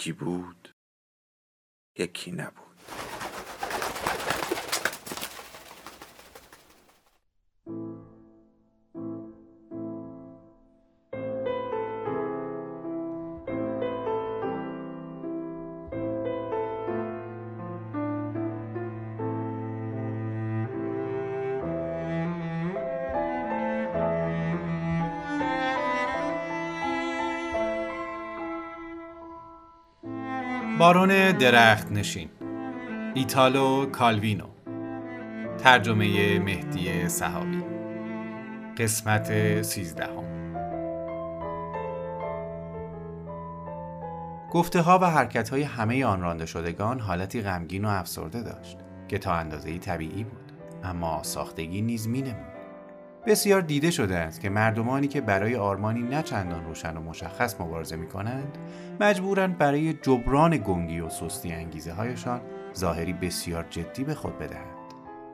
یکی بود یکی نبود. بارون درخت نشین. ایتالو کالوینو. ترجمه مهدی صحابی قسمت سیزدهم. گفته ها و حرکت های همه آن رانده شدگان حالتی غمگین و افسرده داشت که تا اندازه طبیعی بود اما ساختگی نیز می بسیار دیده شده است که مردمانی که برای آرمانی نه چندان روشن و مشخص مبارزه می کنند مجبورند برای جبران گنگی و سستی انگیزه هایشان ظاهری بسیار جدی به خود بدهند.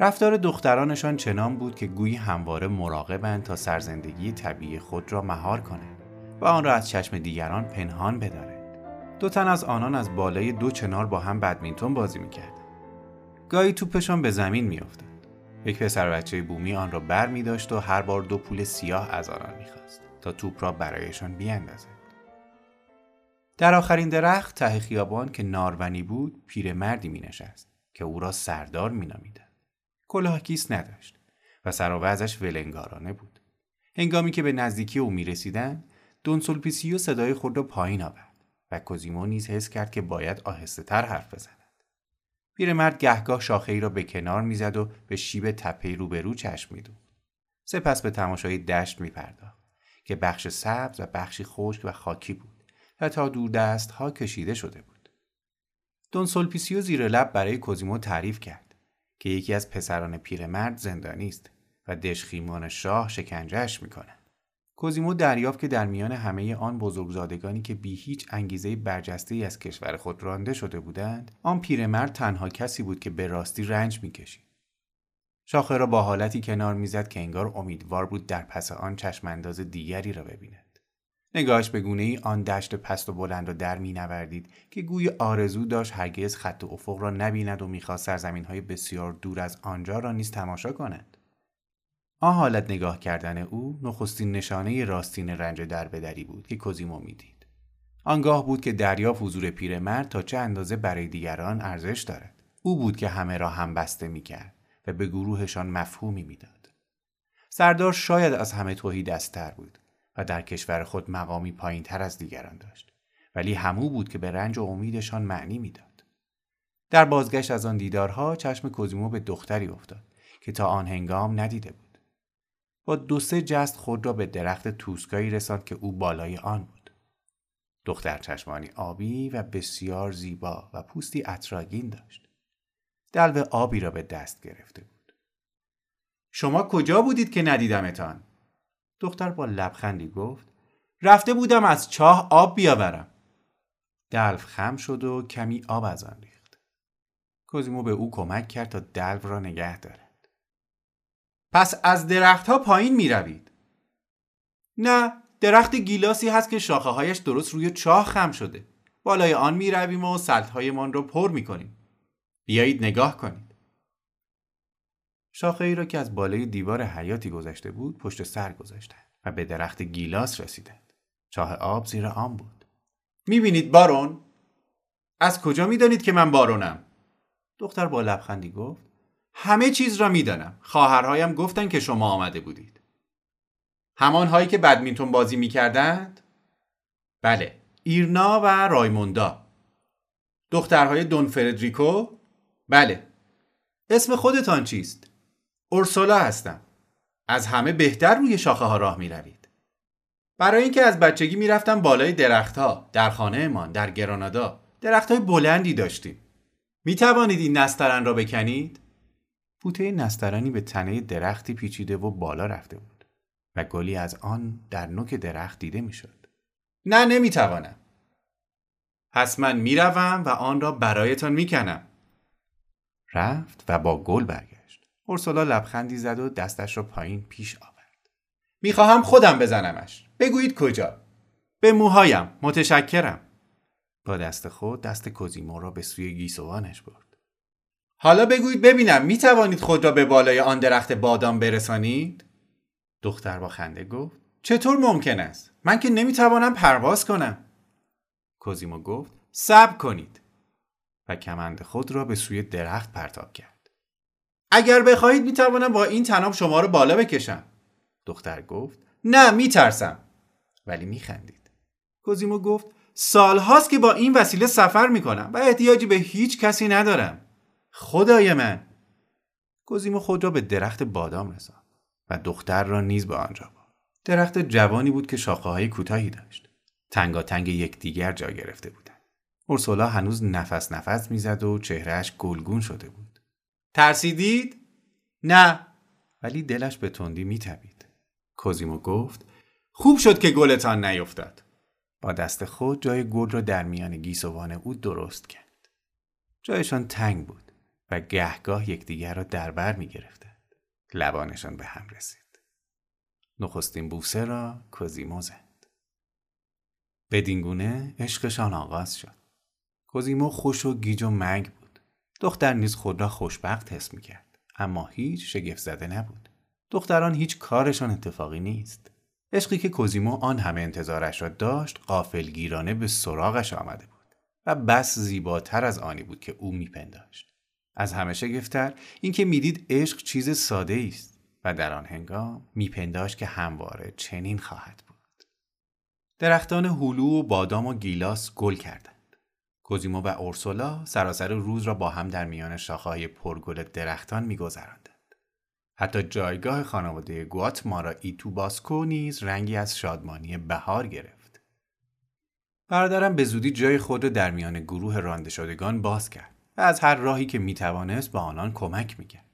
رفتار دخترانشان چنان بود که گویی همواره مراقبند تا سرزندگی طبیعی خود را مهار کنند و آن را از چشم دیگران پنهان بدارند. دو تن از آنان از بالای دو چنار با هم بدمینتون بازی می‌کردند. گاهی توپشان به زمین میافتاد. یک پسر بچه بومی آن را بر می داشت و هر بار دو پول سیاه از آنان می‌خواست تا توپ را برایشان بیاندازد در آخرین درخت ته خیابان که نارونی بود پیرمردی می نشست که او را سردار می. کلاه گیس نداشت و سر و وضعش ولنگارانه بود. هنگامی که به نزدیکی او می رسیدن دون سولپیسیو صدای خود را پایین آورد و کوزیمو نیز حس کرد که باید آهسته تر حرف بزند. پیرمرد گهگاه شاخه ای را به کنار می‌زد و به شیب تپه روبرو چشم میدوخت. سپس به تماشای دشت میپرداخت که بخش سبز و بخشی خشک و خاکی بود و تا دور دست ها کشیده شده بود. دون سولپیسیو زیر لب برای کوزیمو تعریف کرد که یکی از پسران پیرمرد زندانی است و دژخیمان شاه شکنجهش می‌کنه. کوزیمو دریافت که در میان همه آن بزرگزادگانی که بی هیچ انگیزه برجسته ای از کشور خود رانده شده بودند آن پیرمرد تنها کسی بود که به راستی رنج می‌کشید. شاخه را با حالتی کنار می‌زد که انگار امیدوار بود در پس آن چشمانداز دیگری را ببیند. نگاهش به گونه ای آن دشت پست و بلند را در مینوردید که گوی آرزو داشت هرگز خط و افق را نبیند و می‌خواست سرزمین های بسیار دور از آنجا را نیز تماشا کند. آن حالت نگاه کردن او نخستین نشانه راستین رنج دربدری بود که کوزیمو می‌دید. آنگاه بود که دریافت حضور پیرمرد تا چه اندازه برای دیگران ارزش دارد. او بود که همه را هم بسته می‌کرد و به گروهشان مفهومی می‌داد. سردار شاید از همه توهی دستتر بود و در کشور خود مقامی پایین تر از دیگران داشت ولی همو بود که به رنج و امیدشان معنی می‌داد. در بازگشت از آن دیدارها چشم کوزیمو به دختری افتاد که تا آن هنگام ندیده بود. با دو سه جست خود را به درخت توسکایی رساند که او بالای آن بود. دختر چشمانی آبی و بسیار زیبا و پوستی اطراگین داشت. دلو آبی را به دست گرفته بود. شما کجا بودید که ندیدمتان؟ دختر با لبخندی گفت رفته بودم از چاه آب بیاورم. دلو خم شد و کمی آب از آن ریخت. کوزیمو به او کمک کرد تا دلو را نگه داره. پس از درختها پایین می روید. نه درخت گیلاسی هست که شاخه هایش درست روی چاه خم شده. بالای آن می رویم و سلط هایمان را پر می کنیم. بیایید نگاه کنید. شاخه ای را که از بالای دیوار حیاتی گذشته بود پشت سر گذاشتند و به درخت گیلاس رسیدند. چاه آب زیر آن بود. می بینید بارون؟ از کجا می دانید که من بارونم؟ دختر با لبخندی گفت همه چیز را می‌دانم. خواهرهایم گفتند که شما آمده بودید. همان هایی که بدمینتون بازی می‌کردند؟ بله. ایرنا و رایموندا. دخترهای دون فردریکو؟ بله. اسم خودتان چیست؟ اورسولا هستم. از همه بهتر روی شاخه ها راه می روید. برای اینکه از بچگی می‌رفتم بالای درختها در خانهمان در گرانادا درختهای بلندی داشتیم می توانید این نسترن را بکنید بوته نسترنی به تنه درختی پیچیده و بالا رفته بود و گلی از آن در نوک درخت دیده می‌شد. نه نمی‌توانم. پس من می‌روم و آن را برایتان می‌کنم. رفت و با گل برگشت. اورسولا لبخندی زد و دستش را پایین پیش آورد. می‌خواهم خودم بزنمش. بگویید کجا؟ به موهایم. متشکرم. با دست خود دست کوزیمو را به سوی گیسوانش برد. حالا بگویید ببینم می توانید خود را به بالای آن درخت بادام برسانید؟ دختر با خنده گفت چطور ممکن است؟ من که نمی توانم پرواز کنم. کوزیمو گفت صبر کنید و کمند خود را به سوی درخت پرتاب کرد. اگر بخواهید می توانم با این تناب شما را بالا بکشم. دختر گفت نه می ترسم. ولی می خندید. کوزیمو گفت سالهاست که با این وسیله سفر می کنم و احتیاجی به هیچ کسی ندارم. خدای من. کوزیمو خود را به درخت بادام رساند و دختر را نیز به آنجا برد. درخت جوانی بود که شاخه های کوتاهی داشت. تنگاتنگ یکدیگر جا گرفته بودند. اورسولا هنوز نفس نفس می‌زد و چهرهش گلگون شده بود. ترسیدید؟ نه. ولی دلش به تندی میتبید کوزیمو گفت خوب شد که گلتان نیفتاد. با دست خود جای گل را در میان گیسوان او درست کرد. جایشان تنگ بود. و گهگاه یکدیگر را در بر می گرفتند. لبانشان به هم رسید. نخستین بوسه را کوزیمو زد. بدینگونه عشقشان آغاز شد. کوزیمو خوش و گیج و منگ بود. دختر نیز خود را خوشبخت حس می کرد. اما هیچ شگفت زده نبود. دختران هیچ کارشان اتفاقی نیست. عشقی که کوزیمو آن همه انتظارش را داشت قافلگیرانه به سراغش آمده بود و بس زیباتر از آنی بود که او میپنداشت. از همه شگفتتر. اینکه می‌دید عشق چیز ساده است و در آن هنگام میپنداشت که همواره چنین خواهد بود. درختان هلو و بادام و گیلاس گل کردند. کوزیمو و اورسولا سراسر روز را با هم در میان شاخه‌های پرگل درختان میگذراندند. حتی جایگاه خانواده گواتمارا ایتو باسکو نیز رنگی از شادمانی بهار گرفت. برادرم به زودی جای خود را در میان گروه رانده شدگان باز کرد. از هر راهی که می‌توانست به آنان کمک می‌کرد.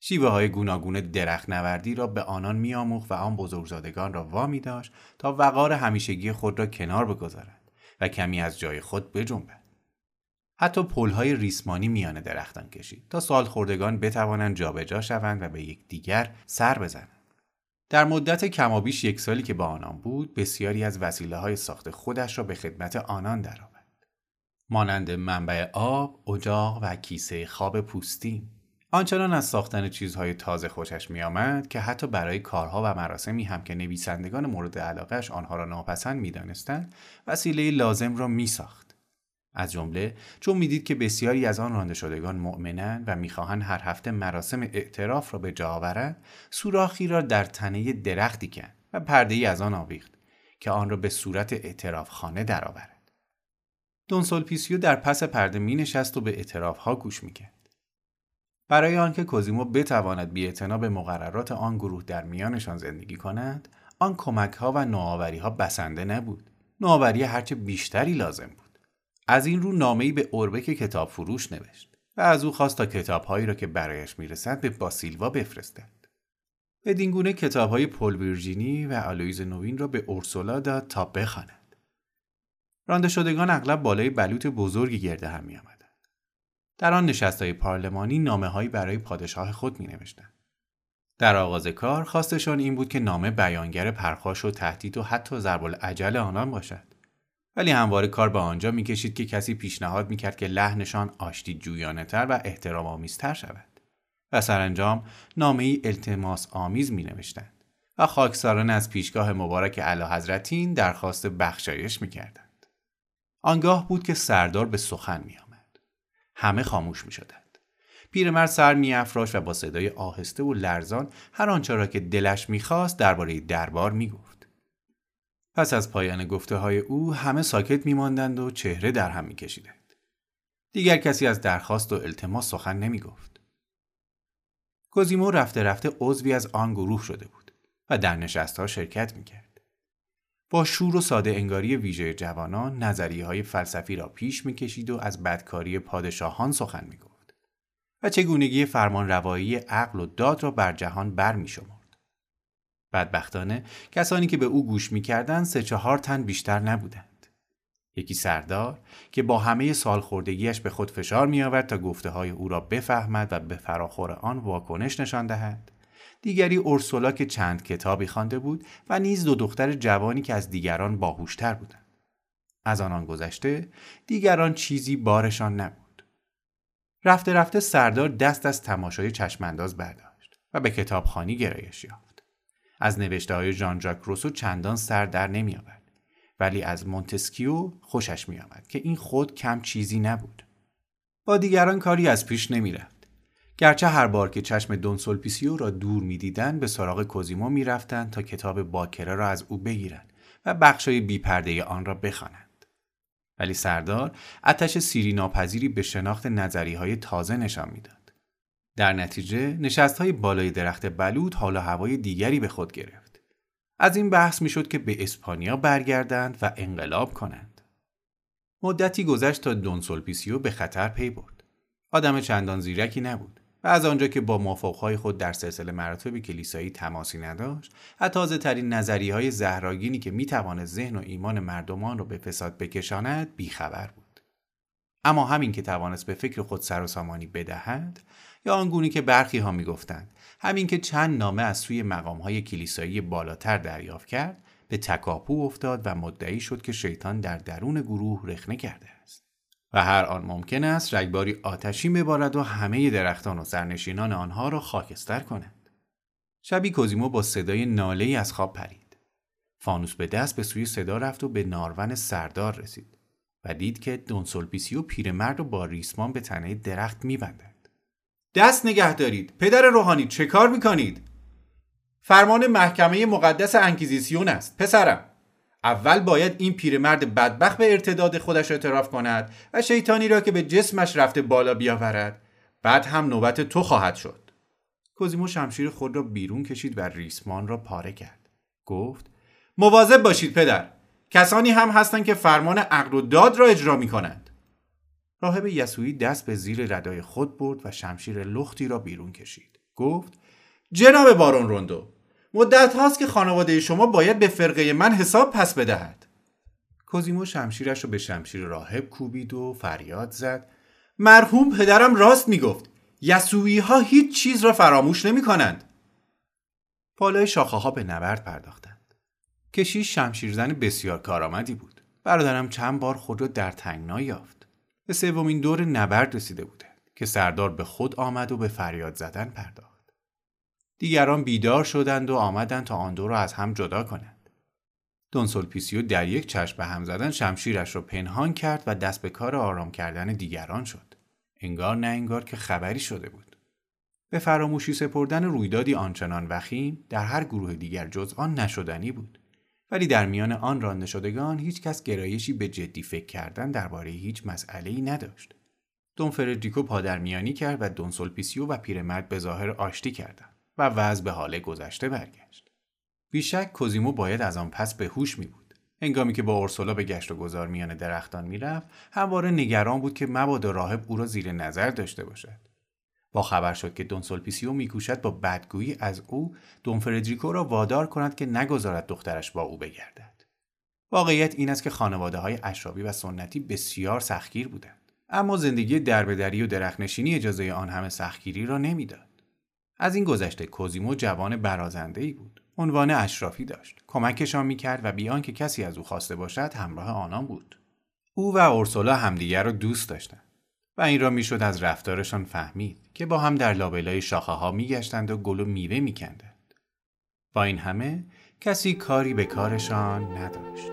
شیوه های گوناگون درخت نوردی را به آنان میآموخت و آن بزرگزادگان را وامی داشت تا وقار همیشگی خود را کنار بگذارد و کمی از جای خود بجنبد. حتی پلهای ریسمانی میان درختان کشید تا سال خوردگان بتوانند جابجا شوند و به یکدیگر سر بزنند. در مدت کمابیش یک سالی که با آنان بود بسیاری از وسیله های ساخت خودش را به خدمت آنان درآورد. مانند منبع آب، اجاق و کیسه خواب پوستی. آنچنان از ساختن چیزهای تازه خوشش میآمد که حتی برای کارها و مراسمی هم که نویسندگان مورد علاقهش آنها را ناپسند می‌دانستند وسیله لازم را میساخت از جمله چون می‌دید که بسیاری از آن رانده شدگان مؤمنند و می‌خواهند هر هفته مراسم اعتراف را به جا آورند سوراخی را در تنه درختی کند و پرده ای از آن آویخت که آن را به صورت اعتراف خانه درآورد دونسولپیسیو در پس پرده می نشست و به اعتراف ها گوش می کرد. برای آنکه کوزیمو بتواند بی به مقررات آن گروه در میانشان زندگی کند، آن کمک ها و نوآوری ها بسنده نبود. نوآوری هرچه بیشتری لازم بود. از این رو نامه‌ای به اوربک کتاب فروش نوشت و از او خواست تا کتابهایی را که برایش می‌رسد به باسیلوا بفرستد. بدین کتاب های پل ویرجینی و آلویز نوین را به اورسولا داد تا بخواند. رانده شدگان اغلب بالای بلوط بزرگی گرده هم می آمدن. در آن نشست های پارلمانی نامه هایی برای پادشاه خود می نوشتن. در آغاز کار خواستشان این بود که نامه بیانگر پرخاش و تهدید و حتی ضرب العجل آنان باشد. ولی همواره کار به آنجا می‌کشید که کسی پیشنهاد می‌کرد که لحنشان آشتی جویانه تر و احترام آمیزتر شود. و سرانجام نامه ای التماس آمیز می نوشتند و خاکساران از پیشگاه مبارک اعلی حضرتین درخواست بخشایش می آنگاه بود که سردار به سخن می آمد. همه خاموش می شدند. پیرمرد سر می افراش و با صدای آهسته و لرزان هر آنچه را که دلش می‌خواست درباره دربار می گفت. پس از پایان گفته های او همه ساکت می ماندند و چهره در هم می کشیدند. دیگر کسی از درخواست و التماس سخن نمی گفت. کوزیمو رفته رفته عضوی از آن گروه شده بود و در نشست ها شرکت می کرد. با شور و ساده انگاری ویژه جوانان نظریه های فلسفی را پیش می‌کشید و از بدکاری پادشاهان سخن می‌گفت و چگونگی فرمان روایی عقل و داد را بر جهان بر می شمرد. بدبختانه کسانی که به او گوش می‌کردند سه چهار تن بیشتر نبودند. یکی سردار که با همه سالخوردگیش به خود فشار می آورد تا گفته های او را بفهمد و به فراخور آن واکنش نشان دهد دیگری اورسولا که چند کتابی خوانده بود و نیز دو دختر جوانی که از دیگران باهوشتر بودند. از آنان گذشته دیگران چیزی بارشان نبود. رفته رفته سردار دست از تماشای چشمانداز برداشت و به کتابخانی گرایش یافت. از نوشته های ژان ژاک روسو چندان سر در نمی آورد. ولی از مونتسکیو خوشش می آمد که این خود کم چیزی نبود. با دیگران کاری از پیش نمی رفت. گرچه هر بار که چشم دون سولپیسیو را دور می‌دیدند به سراغ کوزیمو می‌رفتند تا کتاب باکره را از او بگیرند و بخشای بیپرده آن را بخوانند. ولی سردار آتش سیری ناپذیری به شناخت نظریه های تازه نشان می‌داد. در نتیجه نشست های بالای درخت بلوط حال و هوای دیگری به خود گرفت. از این بحث می‌شد که به اسپانیا برگردند و انقلاب کنند. مدتی گذشت تا دون سولپیسیو به خطر پی برد. آدم چندان زیرکی نبود. و از آنجا که با مافوقهای خود در سلسله مراتب کلیسایی تماسی نداشت و تازه ترین نظریه های زهرآگینی که می‌تواند ذهن و ایمان مردمان را به فساد بکشاند بیخبر بود. اما همین که توانست به فکر خود سر و سامانی بدهد یا آنگونه که برخی ها می‌گفتند همین که چند نامه از سوی مقام های کلیسایی بالاتر دریافت کرد به تکاپو افتاد و مدعی شد که شیطان در درون گروه رخنه کرده و هر آن ممکن است رگباری آتشین ببارد و همه درختان و سرنشینان آنها را خاکستر کند. شبی کوزیمو با صدای ناله از خواب پرید. فانوس به دست به سوی صدا رفت و به نارون سردار رسید و دید که دونسولپیسیو پیرمرد رو با ریسمان به تنه درخت میبندد. دست نگه دارید پدر روحانی چه کار می‌کنید؟ فرمان محکمه مقدس انکیزیسیون است پسرم اول باید این پیرمرد بدبخت به ارتداد خودش اعتراف کند و شیطانی را که به جسمش رفته بالا بیاورد. بعد هم نوبت تو خواهد شد. کوزیمو شمشیر خود را بیرون کشید و ریسمان را پاره کرد. گفت مواظب باشید پدر. کسانی هم هستند که فرمان عقل و داد را اجرا می کنند راهب یسوعی دست به زیر ردای خود برد و شمشیر لختی را بیرون کشید. گفت جناب بارون روندو مدت هاست که خانواده شما باید به فرقه من حساب پس بدهد. کوزیمو شمشیرش رو به شمشیر راهب کوبید و فریاد زد مرحوم پدرم راست می‌گفت یسوعی ها هیچ چیز را فراموش نمی کنند. پالای شاخه ها به نبرد پرداختند. کشیش شمشیرزن بسیار کارآمدی بود. برادرم چند بار خود را در تنگنا یافت. به سومین دور نبرد رسیده بودند که سردار به خود آمد و به فریاد زدن پرداخت. دیگران بیدار شدند و آمدند تا آن دو را از هم جدا کنند. دونسولپیسیو در یک چشم به هم زدن شمشیرش را پنهان کرد و دست به کار آرام کردن دیگران شد. انگار نه انگار که خبری شده بود. به فراموشی سپردن رویدادی آنچنان وخیم در هر گروه دیگر جز آن نشدنی بود. ولی در میان آن رانده شدگان هیچ کس گرایشی به جدی فکر کردن درباره هیچ مسئله ای نداشت. دون فردریکو پادرمیانی کرد و دون سولپیسیو و پیرمرد به ظاهر آشتی کردند. و وضع به حال گذشته برگشت. بیشک کوزیمو باید از آن پس به هوش می بود. هنگامی که با اورسولا به گشت و گذار میان درختان می‌رفت همواره نگران بود که مبادا راهب او را زیر نظر داشته باشد با خبر شد که دون سولپیسیو میکوشد با بدگویی از او دون فردریکو را وادار کند که نگذارد دخترش با او بگردد واقعیت این است که خانواده های اشرافی و سنتی بسیار سختگیر بودند اما زندگی دربدری و درختنشینی اجازه آن همه سختگیری را نمی‌داد از این گذشته کوزیمو جوان برازنده ای بود. عنوان اشرافی داشت. کمکشان می‌کرد و بیان که کسی از او خواسته باشد همراه آنان بود. او و اورسولا همدیگر را دوست داشتند و این را می‌شد از رفتارشان فهمید که با هم در لابلای شاخه ها میگشتند و گل و میوه میکندند. با این همه کسی کاری به کارشان نداشت.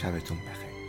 شبتون بخیر.